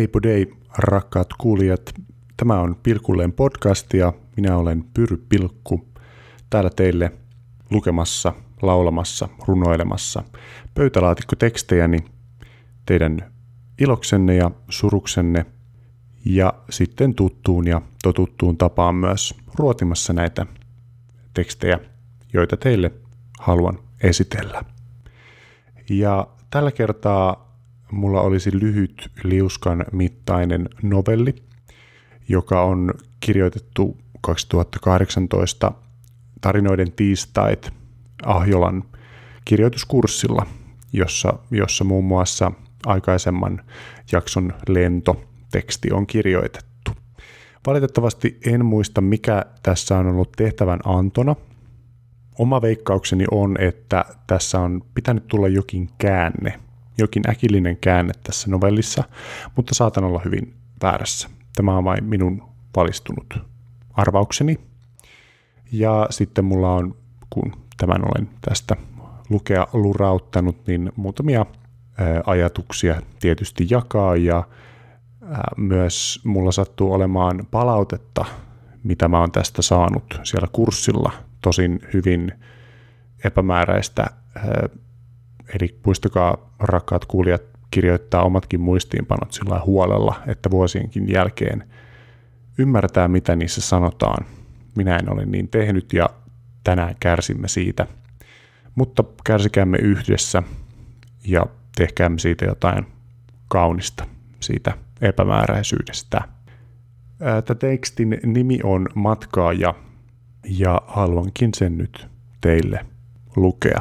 Hei podei, rakkaat kuulijat. Tämä on Pilkulleen podcast ja minä olen Pyry Pilkku. Täällä teille lukemassa, laulamassa, runoilemassa pöytälaatikkotekstejäni teidän iloksenne ja suruksenne ja sitten tuttuun ja totuttuun tapaan myös ruotimassa näitä tekstejä, joita teille haluan esitellä. Ja tällä kertaa mulla olisi lyhyt liuskan mittainen novelli, joka on kirjoitettu 2018 tarinoiden tiistait Ahjolan kirjoituskurssilla, jossa, jossa muun muassa aikaisemman jakson lentoteksti on kirjoitettu. Valitettavasti en muista, mikä tässä on ollut tehtävän antona. Oma veikkaukseni on, että tässä on pitänyt tulla jokin käänne, jokin äkillinen käänne tässä novellissa, mutta saatan olla hyvin väärässä. Tämä on vain minun valistunut arvaukseni. Ja sitten mulla on, kun tämän olen tästä lukea lurauttanut, niin muutamia ajatuksia tietysti jakaa ja myös mulla sattuu olemaan palautetta, mitä mä oon tästä saanut siellä kurssilla, tosin hyvin epämääräistä. Eli muistakaa rakkaat kuulijat kirjoittaa omatkin muistiinpanot sillä huolella, että vuosienkin jälkeen ymmärtää, mitä niissä sanotaan. Minä en ole niin tehnyt ja tänään kärsimme siitä. Mutta kärsikäämme yhdessä ja tehkäämme siitä jotain kaunista, siitä epämääräisyydestä. Tämä tekstin nimi on Matkaaja ja haluankin sen nyt teille lukea.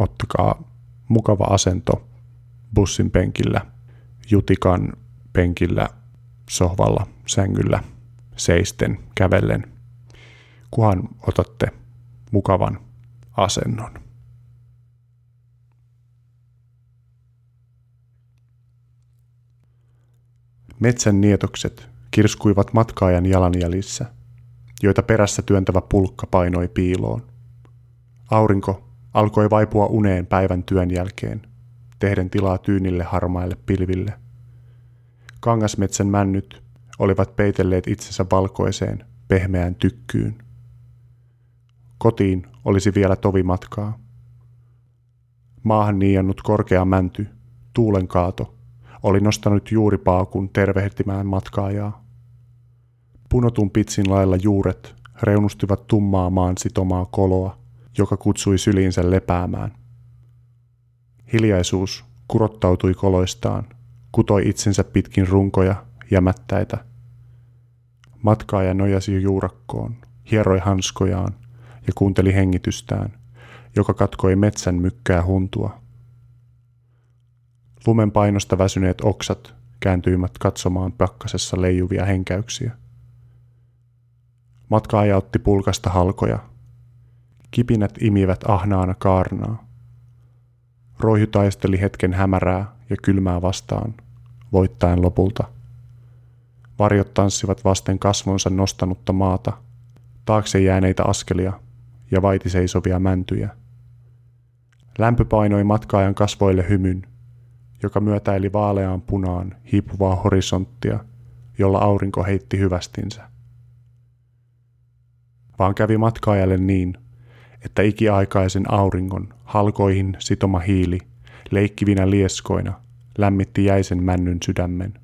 Ottakaa mukava asento bussin penkillä, jutikan penkillä, sohvalla, sängyllä, seisten, kävellen, kuhan otatte mukavan asennon. Metsän nietokset kirskuivat matkaajan jalanjäljissä, joita perässä työntävä pulkka painoi piiloon. Aurinko alkoi vaipua uneen päivän työn jälkeen, tehden tilaa tyynille harmaille pilville. Kangasmetsän männyt olivat peitelleet itsensä valkoiseen, pehmeään tykkyyn. Kotiin olisi vielä tovi matkaa. Maahan niiannut korkea mänty, tuulen kaato, oli nostanut juuripaakun tervehtimään matkaajaa. Punotun pitsin lailla juuret reunustivat tummaa maan sitomaa koloa, joka kutsui syliinsä lepäämään. Hiljaisuus kurottautui koloistaan, kutoi itsensä pitkin runkoja ja mättäitä. Matkaaja nojasi juurakkoon, hieroi hanskojaan ja kuunteli hengitystään, joka katkoi metsän mykkää huntua. Lumen painosta väsyneet oksat kääntyivät katsomaan pakkasessa leijuvia henkäyksiä. Matkaaja otti pulkasta halkoja. Kipinät imivät ahnaana kaarnaa. Roihu taisteli hetken hämärää ja kylmää vastaan, voittaen lopulta. Varjot tanssivat vasten kasvonsa nostanutta maata, taakse jääneitä askelia ja vaiti seisovia mäntyjä. Lämpö painoi matkaajan kasvoille hymyn, joka myötäili vaaleaan punaan hiipuvaa horisonttia, jolla aurinko heitti hyvästinsä. Vaan kävi matkaajalle niin, että ikiaikaisen auringon halkoihin sitoma hiili leikkivinä lieskoina lämmitti jäisen männyn sydämen.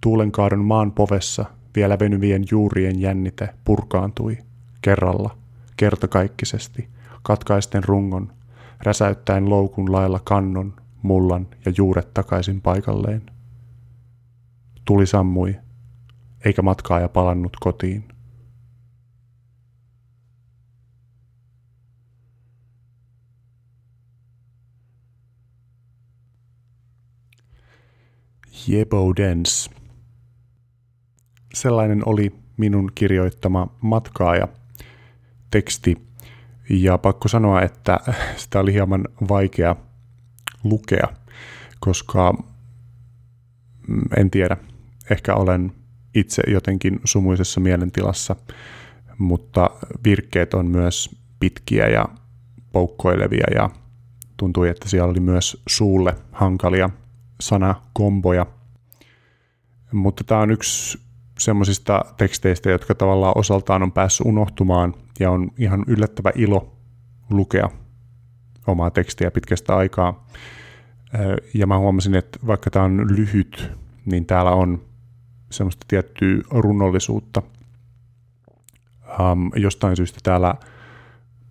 Tuulenkaadon maan povessa vielä venyvien juurien jännite purkaantui kerralla, kertakaikkisesti, katkaisten rungon, räsäyttäen loukun lailla kannon, mullan ja juuret takaisin paikalleen. Tuli sammui, eikä matkaaja palannut kotiin. Jebo Dance. Sellainen oli minun kirjoittama matkaaja teksti. Ja pakko sanoa, että sitä oli hieman vaikea lukea, koska mm, en tiedä, ehkä olen itse jotenkin sumuisessa mielentilassa, mutta virkkeet on myös pitkiä ja poukkoilevia ja tuntui, että siellä oli myös suulle hankalia sanakomboja. Mutta tämä on yksi semmoisista teksteistä, jotka tavallaan osaltaan on päässyt unohtumaan ja on ihan yllättävä ilo lukea omaa tekstiä pitkästä aikaa. Ja mä huomasin, että vaikka tämä on lyhyt, niin täällä on semmoista tiettyä runnollisuutta. Um, jostain syystä täällä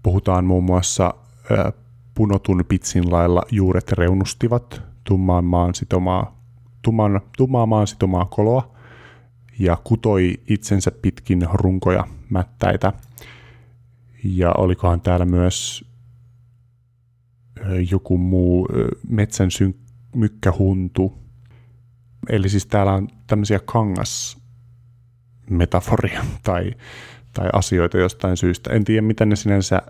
puhutaan muun muassa uh, punotun pitsin lailla juuret reunustivat tummaan maan sitomaa, tumman, tummaa maan sitomaa koloa ja kutoi itsensä pitkin runkoja mättäitä. Ja olikohan täällä myös joku muu metsän syn- mykkähuntu. Eli siis täällä on tämmöisiä kangasmetaforia tai, tai asioita jostain syystä. En tiedä, mitä ne sinänsä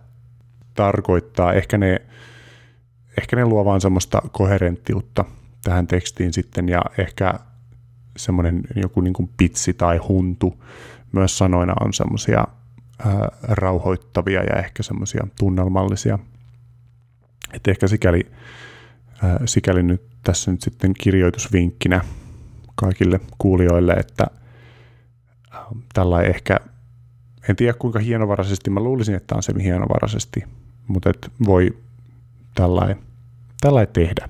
tarkoittaa. Ehkä ne, ehkä ne luo vaan semmoista koherenttiutta tähän tekstiin sitten ja ehkä semmoinen joku niin kuin pitsi tai huntu myös sanoina on semmoisia rauhoittavia ja ehkä semmoisia tunnelmallisia. Et ehkä sikäli, ää, sikäli nyt tässä nyt sitten kirjoitusvinkkinä kaikille kuulijoille, että tällä ehkä, en tiedä kuinka hienovaraisesti, mä luulisin, että on se hienovaraisesti, mutta et voi tällä tehdä.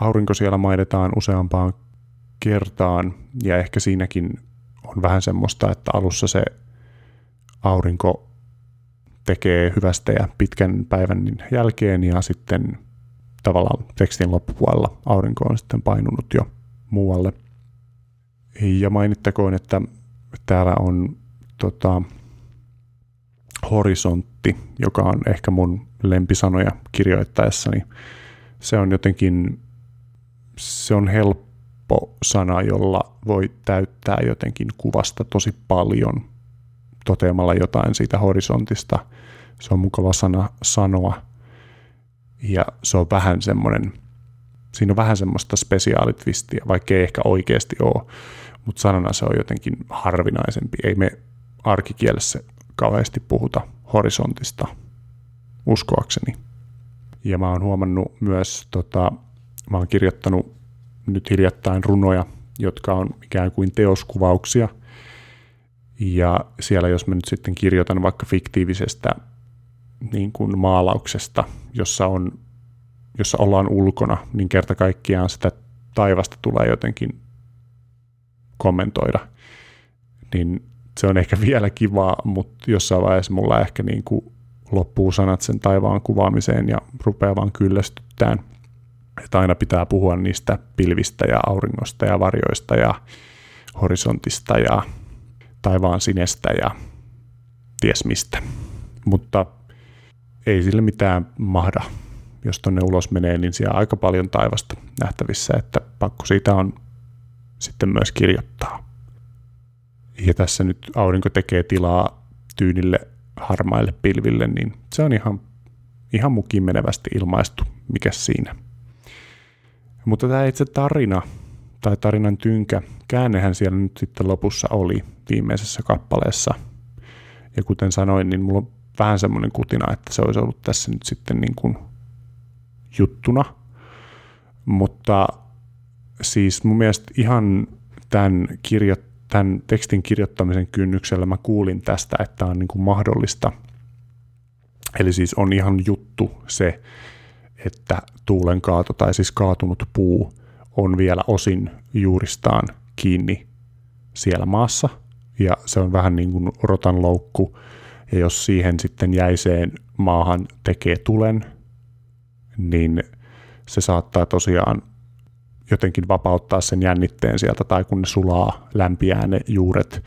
Aurinko siellä mainitaan useampaan kertaan ja ehkä siinäkin on vähän semmoista, että alussa se aurinko tekee hyvästä ja pitkän päivän jälkeen ja sitten tavallaan tekstin loppupuolella aurinko on sitten painunut jo muualle. Ja mainittakoon, että täällä on tota, horisontti, joka on ehkä mun lempisanoja kirjoittaessani. Se on jotenkin, se on helppo sana, jolla voi täyttää jotenkin kuvasta tosi paljon – toteamalla jotain siitä horisontista. Se on mukava sana sanoa. Ja se on vähän semmoinen, siinä on vähän semmoista spesiaalitvistiä, vaikka ei ehkä oikeasti ole, mutta sanana se on jotenkin harvinaisempi. Ei me arkikielessä kauheasti puhuta horisontista, uskoakseni. Ja mä oon huomannut myös, tota, mä oon kirjoittanut nyt hiljattain runoja, jotka on ikään kuin teoskuvauksia – ja siellä jos mä nyt sitten kirjoitan vaikka fiktiivisestä niin kuin maalauksesta, jossa, on, jossa ollaan ulkona, niin kerta kaikkiaan sitä taivasta tulee jotenkin kommentoida. Niin se on ehkä vielä kivaa, mutta jossain vaiheessa mulla ehkä niin kuin loppuu sanat sen taivaan kuvaamiseen ja rupeaa vaan kyllästyttään. Että aina pitää puhua niistä pilvistä ja auringosta ja varjoista ja horisontista ja taivaan sinestä ja ties mistä. Mutta ei sille mitään mahda. Jos tonne ulos menee, niin siellä on aika paljon taivasta nähtävissä, että pakko siitä on sitten myös kirjoittaa. Ja tässä nyt aurinko tekee tilaa tyynille harmaille pilville, niin se on ihan, ihan mukin menevästi ilmaistu, mikä siinä. Mutta tämä itse tarina tai tarinan tynkä, käännehän siellä nyt sitten lopussa oli viimeisessä kappaleessa. Ja kuten sanoin, niin mulla on vähän semmoinen kutina, että se olisi ollut tässä nyt sitten niin kuin juttuna. Mutta siis mun mielestä ihan tämän, kirjo, tämän tekstin kirjoittamisen kynnyksellä mä kuulin tästä, että on niin kuin mahdollista. Eli siis on ihan juttu se, että tuulen kaato tai siis kaatunut puu on vielä osin juuristaan kiinni siellä maassa – ja se on vähän niin kuin rotan loukku, ja jos siihen sitten jäiseen maahan tekee tulen, niin se saattaa tosiaan jotenkin vapauttaa sen jännitteen sieltä, tai kun ne sulaa, lämpiää ne juuret,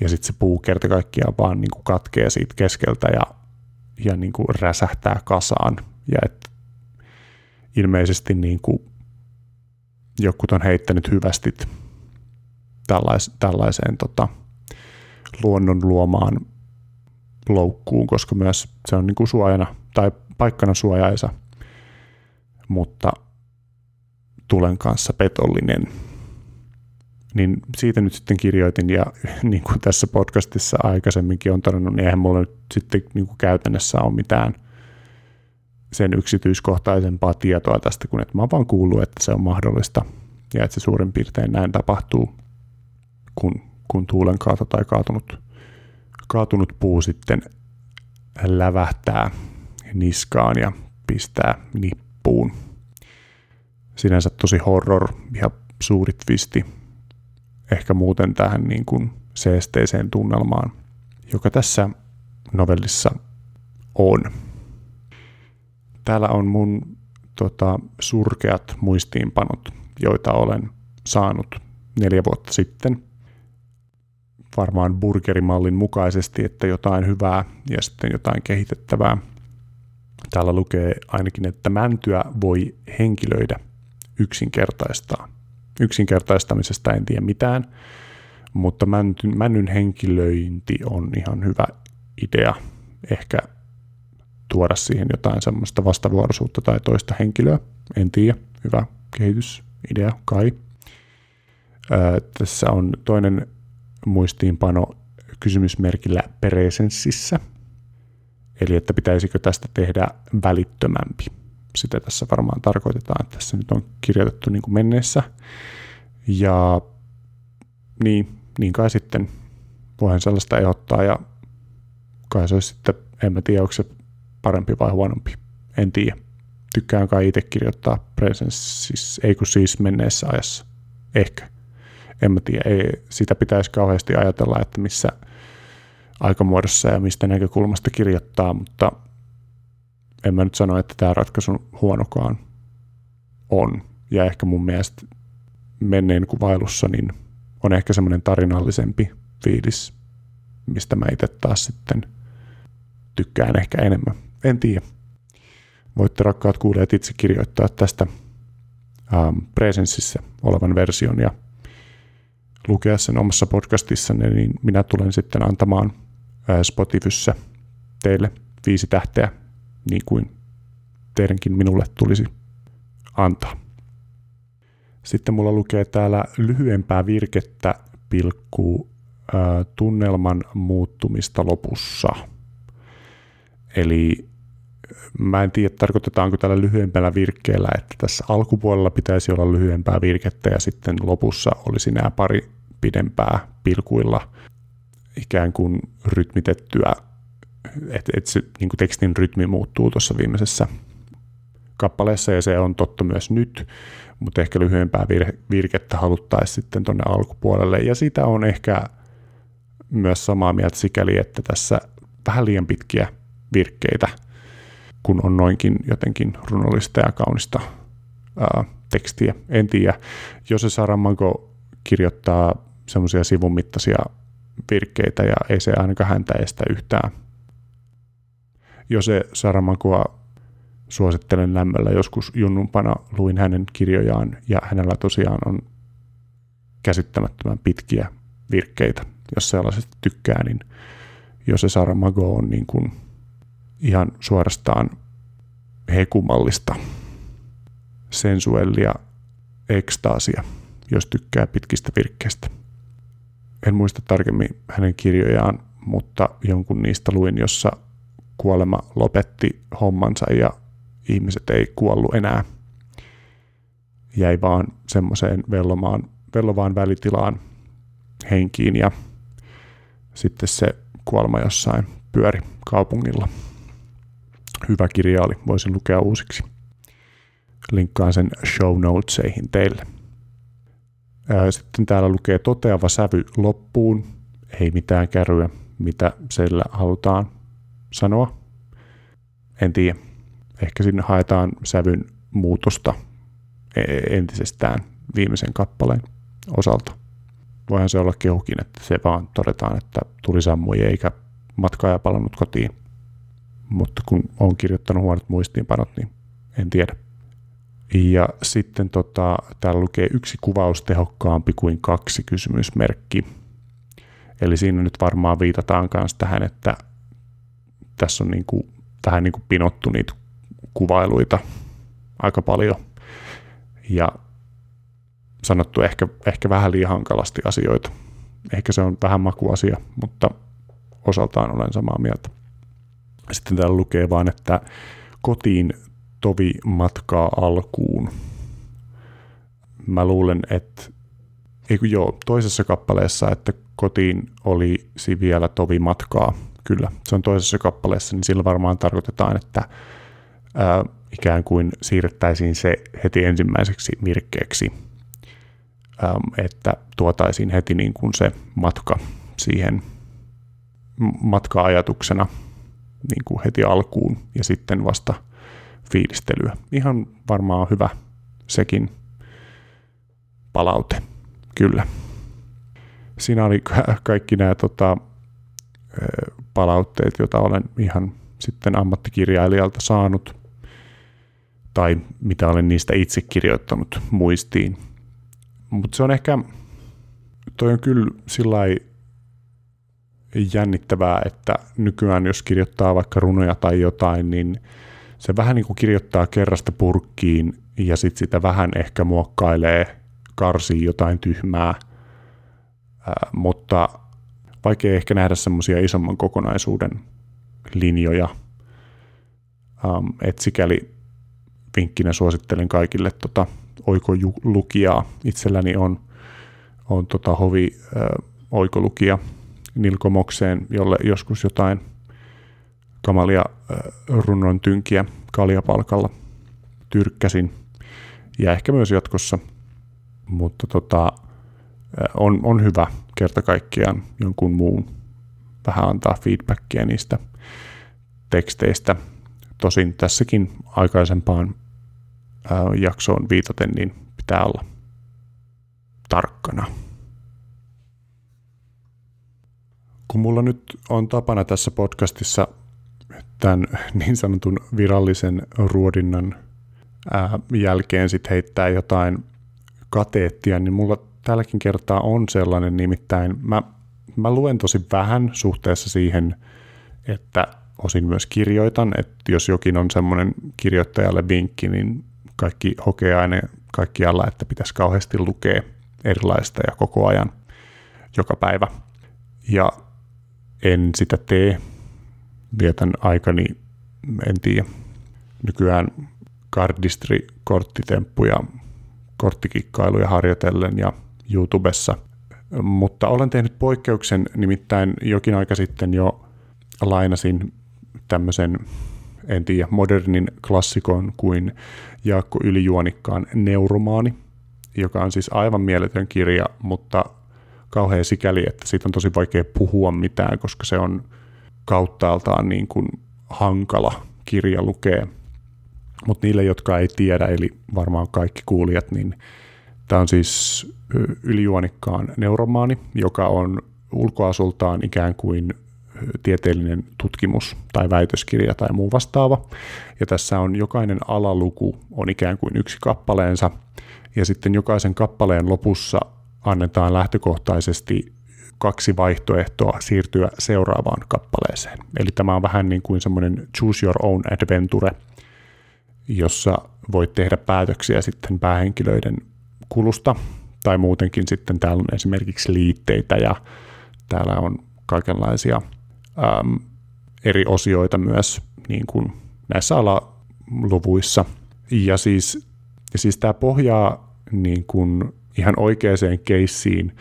ja sitten se puu kerta kaikkiaan vaan niin kuin katkee siitä keskeltä ja, ja niin kuin räsähtää kasaan. Ja et ilmeisesti niin kuin jokut on heittänyt hyvästit tällais, tällaiseen tota, luonnon luomaan loukkuun, koska myös se on niin kuin suojana tai paikkana suojaisa, mutta tulen kanssa petollinen. Niin siitä nyt sitten kirjoitin ja niin kuin tässä podcastissa aikaisemminkin on todennut, niin eihän mulla nyt sitten niin kuin käytännössä ole mitään sen yksityiskohtaisempaa tietoa tästä, kun että mä oon vaan kuullut, että se on mahdollista ja että se suurin piirtein näin tapahtuu, kun, kun tuulen kaato tai kaatunut, kaatunut puu sitten lävähtää niskaan ja pistää nippuun. Sinänsä tosi horror, ihan suuri twisti, ehkä muuten tähän niin kuin seesteiseen tunnelmaan, joka tässä novellissa on. Täällä on mun tota, surkeat muistiinpanot, joita olen saanut neljä vuotta sitten. Varmaan burgerimallin mukaisesti, että jotain hyvää ja sitten jotain kehitettävää. Täällä lukee ainakin, että mäntyä voi henkilöidä yksinkertaistaa. Yksinkertaistamisesta en tiedä mitään, mutta männyn, henkilöinti on ihan hyvä idea. Ehkä tuoda siihen jotain semmoista vastavuoroisuutta tai toista henkilöä. En tiedä. Hyvä kehitysidea kai. Ää, tässä on toinen muistiinpano kysymysmerkillä presenssissä. Eli että pitäisikö tästä tehdä välittömämpi. Sitä tässä varmaan tarkoitetaan, että tässä nyt on kirjoitettu niin kuin menneessä. Ja niin, niin kai sitten voihan sellaista ehdottaa ja kai se olisi sitten, en mä tiedä, onko se parempi vai huonompi. En tiedä. Tykkään kai itse kirjoittaa presenssissä, ei kun siis menneessä ajassa. Ehkä. En mä tiedä. Ei, sitä pitäisi kauheasti ajatella, että missä aikamuodossa ja mistä näkökulmasta kirjoittaa, mutta en mä nyt sano, että tämä ratkaisu huonokaan on. Ja ehkä mun mielestä menneen kuvailussa niin on ehkä semmoinen tarinallisempi fiilis, mistä mä itse taas sitten tykkään ehkä enemmän. En tiedä. Voitte rakkaat kuulijat itse kirjoittaa tästä ähm, Presenssissä olevan version ja lukea sen omassa podcastissanne, niin minä tulen sitten antamaan äh, Spotifyssä teille viisi tähteä, niin kuin teidänkin minulle tulisi antaa. Sitten mulla lukee täällä lyhyempää virkettä pilkkuu tunnelman muuttumista lopussa. Eli mä en tiedä, tarkoitetaanko tällä lyhyempällä virkkeellä, että tässä alkupuolella pitäisi olla lyhyempää virkettä ja sitten lopussa olisi nämä pari pidempää pilkuilla ikään kuin rytmitettyä, että et se niin kuin tekstin rytmi muuttuu tuossa viimeisessä kappaleessa ja se on totta myös nyt, mutta ehkä lyhyempää vir- virkettä haluttaisiin sitten tuonne alkupuolelle ja sitä on ehkä myös samaa mieltä sikäli, että tässä vähän liian pitkiä virkkeitä – kun on noinkin jotenkin runollista ja kaunista ää, tekstiä. En tiedä, jos se Saramanko kirjoittaa semmoisia sivun mittaisia virkkeitä ja ei se ainakaan häntä estä yhtään. Jos se Saramakoa suosittelen lämmöllä, joskus junnumpana luin hänen kirjojaan ja hänellä tosiaan on käsittämättömän pitkiä virkkeitä. Jos sellaisesta tykkää, niin jos se Saramago on niin kuin ihan suorastaan hekumallista sensuellia ekstaasia, jos tykkää pitkistä virkkeistä. En muista tarkemmin hänen kirjojaan, mutta jonkun niistä luin, jossa kuolema lopetti hommansa ja ihmiset ei kuollut enää. Jäi vaan semmoiseen vellomaan, vellovaan välitilaan henkiin ja sitten se kuolema jossain pyöri kaupungilla hyvä kirja oli, voisin lukea uusiksi. Linkkaan sen show notesihin teille. Sitten täällä lukee toteava sävy loppuun, ei mitään kärryä, mitä siellä halutaan sanoa. En tiedä. Ehkä sinne haetaan sävyn muutosta e-, entisestään viimeisen kappaleen osalta. Voihan se olla kehukin, että se vaan todetaan, että tuli sammui eikä matkaaja palannut kotiin mutta kun on kirjoittanut huonot muistiinpanot, niin en tiedä. Ja sitten tota, täällä lukee yksi kuvaus tehokkaampi kuin kaksi kysymysmerkki. Eli siinä nyt varmaan viitataan myös tähän, että tässä on niin kuin, vähän niin kuin pinottu niitä kuvailuita aika paljon. Ja sanottu ehkä, ehkä vähän liian hankalasti asioita. Ehkä se on vähän makuasia, mutta osaltaan olen samaa mieltä. Sitten täällä lukee vaan, että kotiin tovi matkaa alkuun. Mä luulen, että ei kun joo, toisessa kappaleessa, että kotiin olisi vielä tovi matkaa. Kyllä, se on toisessa kappaleessa, niin sillä varmaan tarkoitetaan, että ää, ikään kuin siirrettäisiin se heti ensimmäiseksi virkkeeksi, ää, että tuotaisiin heti niin kuin se matka siihen matka-ajatuksena niin kuin heti alkuun ja sitten vasta fiilistelyä. Ihan varmaan hyvä sekin palaute, kyllä. Siinä oli kaikki nämä tota, palautteet, joita olen ihan sitten ammattikirjailijalta saanut tai mitä olen niistä itse kirjoittanut muistiin. Mutta se on ehkä, toi on kyllä sillä jännittävää, että nykyään jos kirjoittaa vaikka runoja tai jotain, niin se vähän niin kuin kirjoittaa kerrasta purkkiin ja sitten sitä vähän ehkä muokkailee, karsii jotain tyhmää, Ää, mutta vaikea ehkä nähdä semmoisia isomman kokonaisuuden linjoja. Ähm, et sikäli vinkkinä suosittelen kaikille tota, oikolukijaa. Itselläni on, on tota, hovi äh, oikolukija Nilkomokseen, jolle joskus jotain kamalia äh, runnon tynkiä kaljapalkalla tyrkkäsin ja ehkä myös jatkossa, mutta tota, on, on hyvä kerta kaikkiaan jonkun muun vähän antaa feedbackia niistä teksteistä. Tosin tässäkin aikaisempaan jaksoon viitaten, niin pitää olla tarkkana. Kun mulla nyt on tapana tässä podcastissa tämän niin sanotun virallisen ruodinnan jälkeen sit heittää jotain kateettia, niin mulla tälläkin kertaa on sellainen, nimittäin mä, mä luen tosi vähän suhteessa siihen, että osin myös kirjoitan, että jos jokin on semmoinen kirjoittajalle vinkki, niin kaikki hokee aina kaikkialla, että pitäisi kauheasti lukea erilaista ja koko ajan joka päivä. Ja en sitä tee, vietän aikani, en tiedä, nykyään kardistri korttitemppuja, korttikikkailuja harjoitellen ja YouTubessa. Mutta olen tehnyt poikkeuksen, nimittäin jokin aika sitten jo lainasin tämmöisen, en tiedä, modernin klassikon kuin Jaakko Ylijuonikkaan Neuromaani, joka on siis aivan mieletön kirja, mutta kauhean sikäli, että siitä on tosi vaikea puhua mitään, koska se on kauttaaltaan niin kuin hankala kirja lukea. Mutta niille, jotka ei tiedä, eli varmaan kaikki kuulijat, niin tämä on siis ylijuonikkaan neuromaani, joka on ulkoasultaan ikään kuin tieteellinen tutkimus tai väitöskirja tai muu vastaava. Ja tässä on jokainen alaluku on ikään kuin yksi kappaleensa, ja sitten jokaisen kappaleen lopussa annetaan lähtökohtaisesti kaksi vaihtoehtoa siirtyä seuraavaan kappaleeseen. Eli tämä on vähän niin kuin semmoinen choose your own adventure, jossa voit tehdä päätöksiä sitten päähenkilöiden kulusta, tai muutenkin sitten täällä on esimerkiksi liitteitä ja täällä on kaikenlaisia äm, eri osioita myös niin kuin näissä alaluvuissa. Ja siis, ja siis tämä pohjaa niin kuin ihan oikeaan keissiin.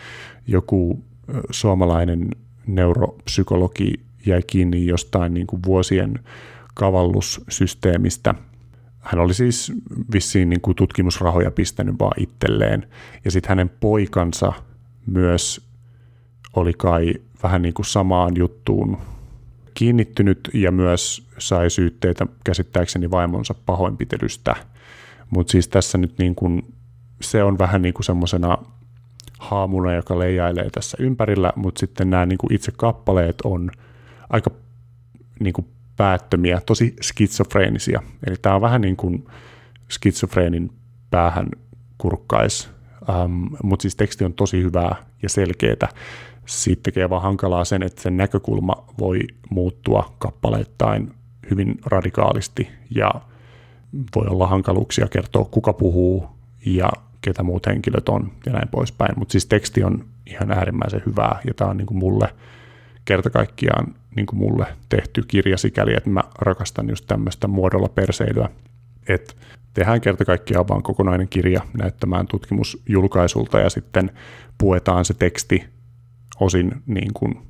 Joku suomalainen neuropsykologi jäi kiinni jostain niin kuin vuosien kavallussysteemistä. Hän oli siis vissiin niin kuin tutkimusrahoja pistänyt vaan itselleen. Ja sitten hänen poikansa myös oli kai vähän niin kuin samaan juttuun kiinnittynyt ja myös sai syytteitä käsittääkseni vaimonsa pahoinpitelystä. Mutta siis tässä nyt niin kuin, se on vähän niin kuin semmoisena haamuna, joka leijailee tässä ympärillä, mutta sitten nämä niin kuin itse kappaleet on aika niin kuin päättömiä, tosi skitsofreenisia. Eli tämä on vähän niin kuin skitsofreenin päähän kurkkais, um, mutta siis teksti on tosi hyvää ja selkeää siitä tekee vaan hankalaa sen, että sen näkökulma voi muuttua kappaleittain hyvin radikaalisti ja voi olla hankaluuksia kertoa, kuka puhuu ja ketä muut henkilöt on ja näin poispäin. Mutta siis teksti on ihan äärimmäisen hyvää ja tämä on niin kuin mulle kerta kaikkiaan niin kuin mulle tehty kirja sikäli, että mä rakastan just tämmöistä muodolla perseilyä. Että tehdään kerta kaikkiaan vaan kokonainen kirja näyttämään tutkimusjulkaisulta ja sitten puetaan se teksti osin niin kuin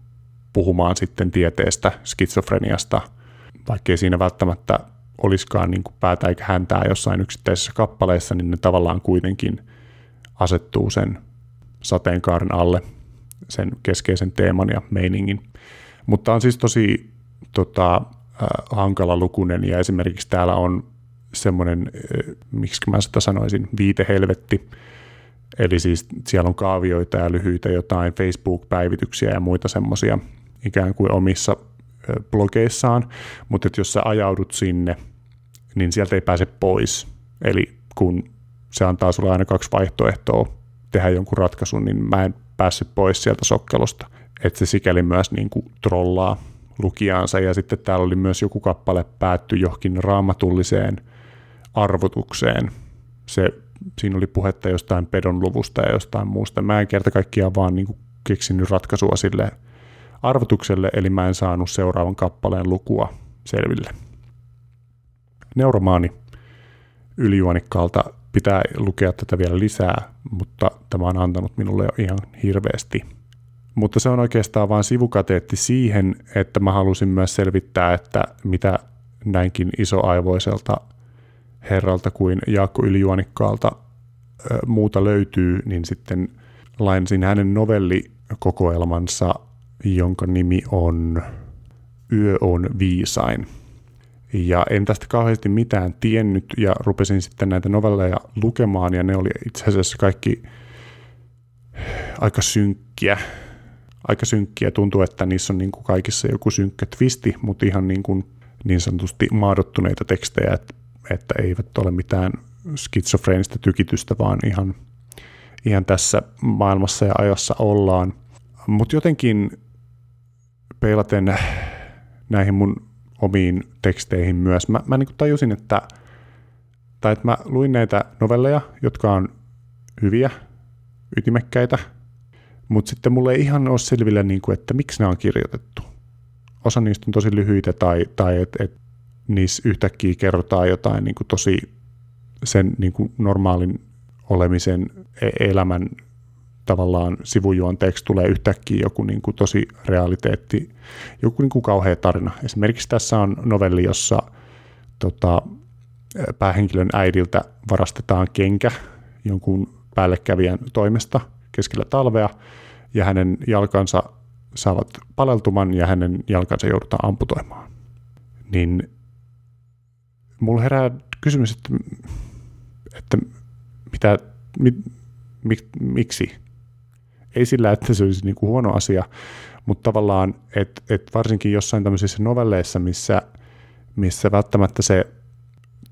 puhumaan sitten tieteestä, skitsofreniasta, vaikkei siinä välttämättä olisikaan niin kuin päätä eikä häntää jossain yksittäisessä kappaleessa, niin ne tavallaan kuitenkin asettuu sen sateenkaaren alle, sen keskeisen teeman ja meiningin. Mutta on siis tosi tota, äh, hankala lukunen ja esimerkiksi täällä on semmoinen, äh, miksi mä sitä sanoisin, viitehelvetti, eli siis siellä on kaavioita ja lyhyitä jotain Facebook-päivityksiä ja muita semmoisia ikään kuin omissa äh, blogeissaan, mutta jos sä ajaudut sinne, niin sieltä ei pääse pois. Eli kun se antaa sulle aina kaksi vaihtoehtoa tehdä jonkun ratkaisun, niin mä en päässyt pois sieltä sokkelusta. Että se sikäli myös niin kuin trollaa lukijaansa. Ja sitten täällä oli myös joku kappale päätty johonkin raamatulliseen arvotukseen. Se, siinä oli puhetta jostain pedon luvusta ja jostain muusta. Mä en kerta kaikkiaan vaan niin kuin keksinyt ratkaisua sille arvotukselle, eli mä en saanut seuraavan kappaleen lukua selville. Neuromaani ylijuonikkaalta pitää lukea tätä vielä lisää, mutta tämä on antanut minulle jo ihan hirveästi. Mutta se on oikeastaan vain sivukateetti siihen, että mä halusin myös selvittää, että mitä näinkin isoaivoiselta herralta kuin Jaakko Ylijuonikkaalta muuta löytyy, niin sitten lainsin hänen novellikokoelmansa, jonka nimi on Yö on viisain. Ja en tästä kauheasti mitään tiennyt ja rupesin sitten näitä novelleja lukemaan ja ne oli itse asiassa kaikki aika synkkiä. Aika synkkiä. Tuntuu, että niissä on niin kuin kaikissa joku synkkä twisti, mutta ihan niin, kuin niin sanotusti maadottuneita tekstejä, että, että eivät ole mitään skitsofreenista tykitystä, vaan ihan, ihan tässä maailmassa ja ajassa ollaan. Mutta jotenkin peilaten näihin mun omiin teksteihin myös. Mä, mä niin tajusin, että, tai että mä luin näitä novelleja, jotka on hyviä, ytimekkäitä, mutta sitten mulle ei ihan ole selvillä, niin kuin, että miksi ne on kirjoitettu. Osa niistä on tosi lyhyitä tai, tai että et niissä yhtäkkiä kerrotaan jotain niin kuin tosi sen niin kuin normaalin olemisen e-, elämän tavallaan sivujuonteeksi tulee yhtäkkiä joku niin kuin tosi realiteetti, joku niin kuin kauhea tarina. Esimerkiksi tässä on novelli, jossa tota, päähenkilön äidiltä varastetaan kenkä jonkun päällekävijän toimesta keskellä talvea, ja hänen jalkansa saavat paleltuman ja hänen jalkansa joudutaan amputoimaan. Niin mulla herää kysymys, että, että mitä, mi, mi, miksi ei sillä, että se olisi niin kuin huono asia, mutta tavallaan, että et varsinkin jossain tämmöisissä novelleissa, missä, missä välttämättä se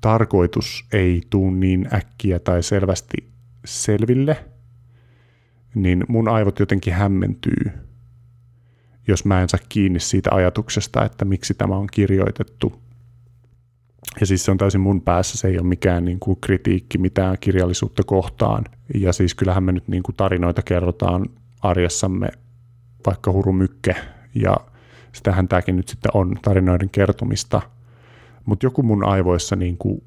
tarkoitus ei tuu niin äkkiä tai selvästi selville, niin mun aivot jotenkin hämmentyy, jos mä en saa kiinni siitä ajatuksesta, että miksi tämä on kirjoitettu. Ja siis se on täysin mun päässä, se ei ole mikään niin kuin kritiikki mitään kirjallisuutta kohtaan. Ja siis kyllähän me nyt niin kuin tarinoita kerrotaan arjessamme, vaikka hurumykke, ja sitähän tämäkin nyt sitten on tarinoiden kertomista. Mutta joku mun aivoissa niin kuin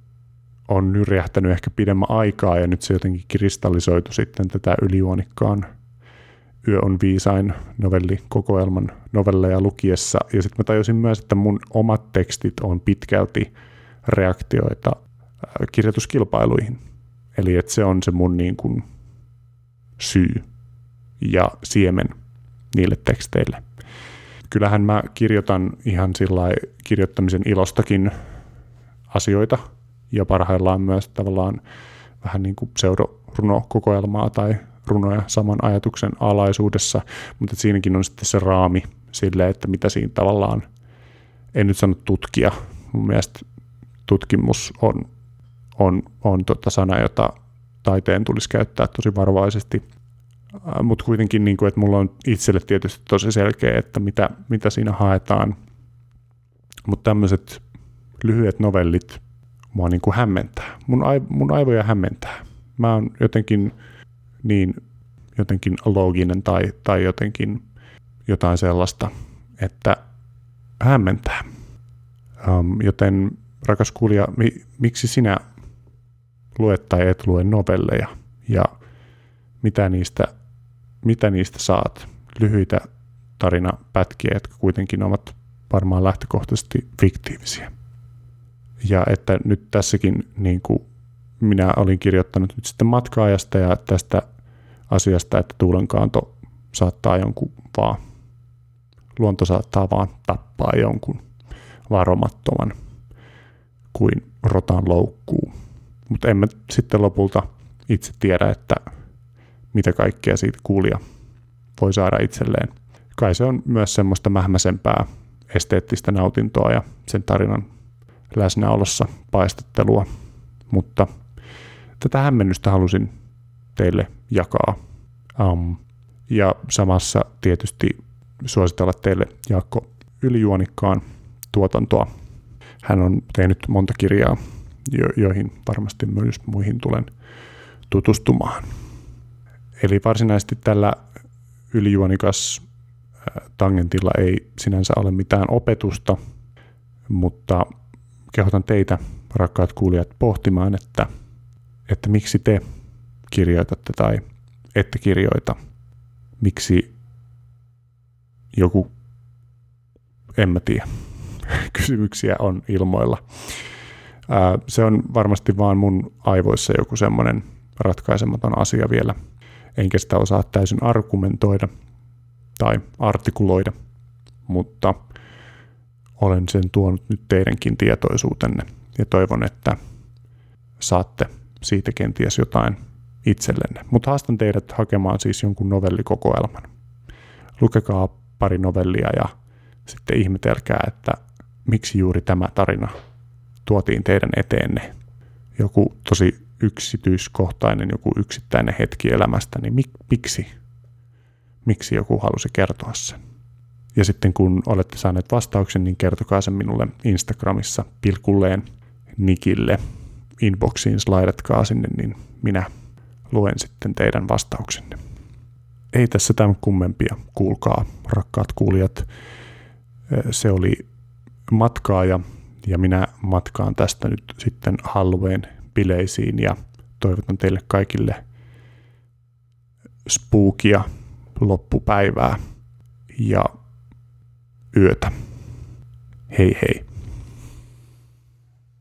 on nyrjähtänyt ehkä pidemmän aikaa, ja nyt se jotenkin kristallisoitu sitten tätä ylijuonikkaan Yö on viisain novellikokoelman novelleja lukiessa. Ja sitten mä tajusin myös, että mun omat tekstit on pitkälti reaktioita kirjoituskilpailuihin. Eli että se on se mun niin kuin syy ja siemen niille teksteille. Kyllähän mä kirjoitan ihan sillä kirjoittamisen ilostakin asioita ja parhaillaan myös tavallaan vähän niin kuin pseudorunokokoelmaa tai runoja saman ajatuksen alaisuudessa, mutta siinäkin on sitten se raami sille, että mitä siinä tavallaan, en nyt sano tutkia, mun mielestä tutkimus on, on, on tota sana, jota taiteen tulisi käyttää tosi varovaisesti – mutta kuitenkin, niin kuin, että mulla on itselle tietysti tosi selkeä, että mitä, mitä siinä haetaan. Mutta tämmöiset lyhyet novellit mua niin kuin hämmentää. Mun, aiv- mun aivoja hämmentää. Mä oon jotenkin niin jotenkin looginen tai, tai jotenkin jotain sellaista, että hämmentää. Um, joten rakas kuulija, mi- miksi sinä luet tai et lue novelleja ja mitä niistä, mitä niistä saat? Lyhyitä tarinapätkiä, jotka kuitenkin ovat varmaan lähtökohtaisesti fiktiivisiä. Ja että nyt tässäkin niin kuin minä olin kirjoittanut nyt sitten matkaajasta ja tästä asiasta, että tuulenkaanto saattaa jonkun vaan, luonto saattaa vaan tappaa jonkun varomattoman kuin rotan loukkuu. Mutta emme sitten lopulta itse tiedä, että mitä kaikkea siitä kuulija voi saada itselleen. Kai se on myös semmoista mähmäsempää esteettistä nautintoa ja sen tarinan läsnäolossa paistattelua, mutta tätä hämmennystä halusin teille jakaa. Um, ja samassa tietysti suositella teille Jaakko Ylijuonikkaan tuotantoa. Hän on tehnyt monta kirjaa, jo- joihin varmasti myös muihin tulen tutustumaan. Eli varsinaisesti tällä ylijuonikas tangentilla ei sinänsä ole mitään opetusta, mutta kehotan teitä, rakkaat kuulijat, pohtimaan, että, että miksi te kirjoitatte tai ette kirjoita. Miksi joku, en mä tiedä, kysymyksiä on ilmoilla. Ää, se on varmasti vaan mun aivoissa joku semmoinen ratkaisematon asia vielä, enkä sitä osaa täysin argumentoida tai artikuloida, mutta olen sen tuonut nyt teidänkin tietoisuutenne ja toivon, että saatte siitä kenties jotain itsellenne. Mutta haastan teidät hakemaan siis jonkun novellikokoelman. Lukekaa pari novellia ja sitten ihmetelkää, että miksi juuri tämä tarina tuotiin teidän eteenne. Joku tosi yksityiskohtainen, joku yksittäinen hetki elämästä, niin mik, miksi? Miksi joku halusi kertoa sen? Ja sitten kun olette saaneet vastauksen, niin kertokaa sen minulle Instagramissa pilkulleen nikille. Inboxiin slaidatkaa sinne, niin minä luen sitten teidän vastauksenne. Ei tässä tämän kummempia, kuulkaa rakkaat kuulijat. Se oli matkaaja ja minä matkaan tästä nyt sitten Halloween bileisiin ja toivotan teille kaikille spookia loppupäivää ja yötä. Hei hei.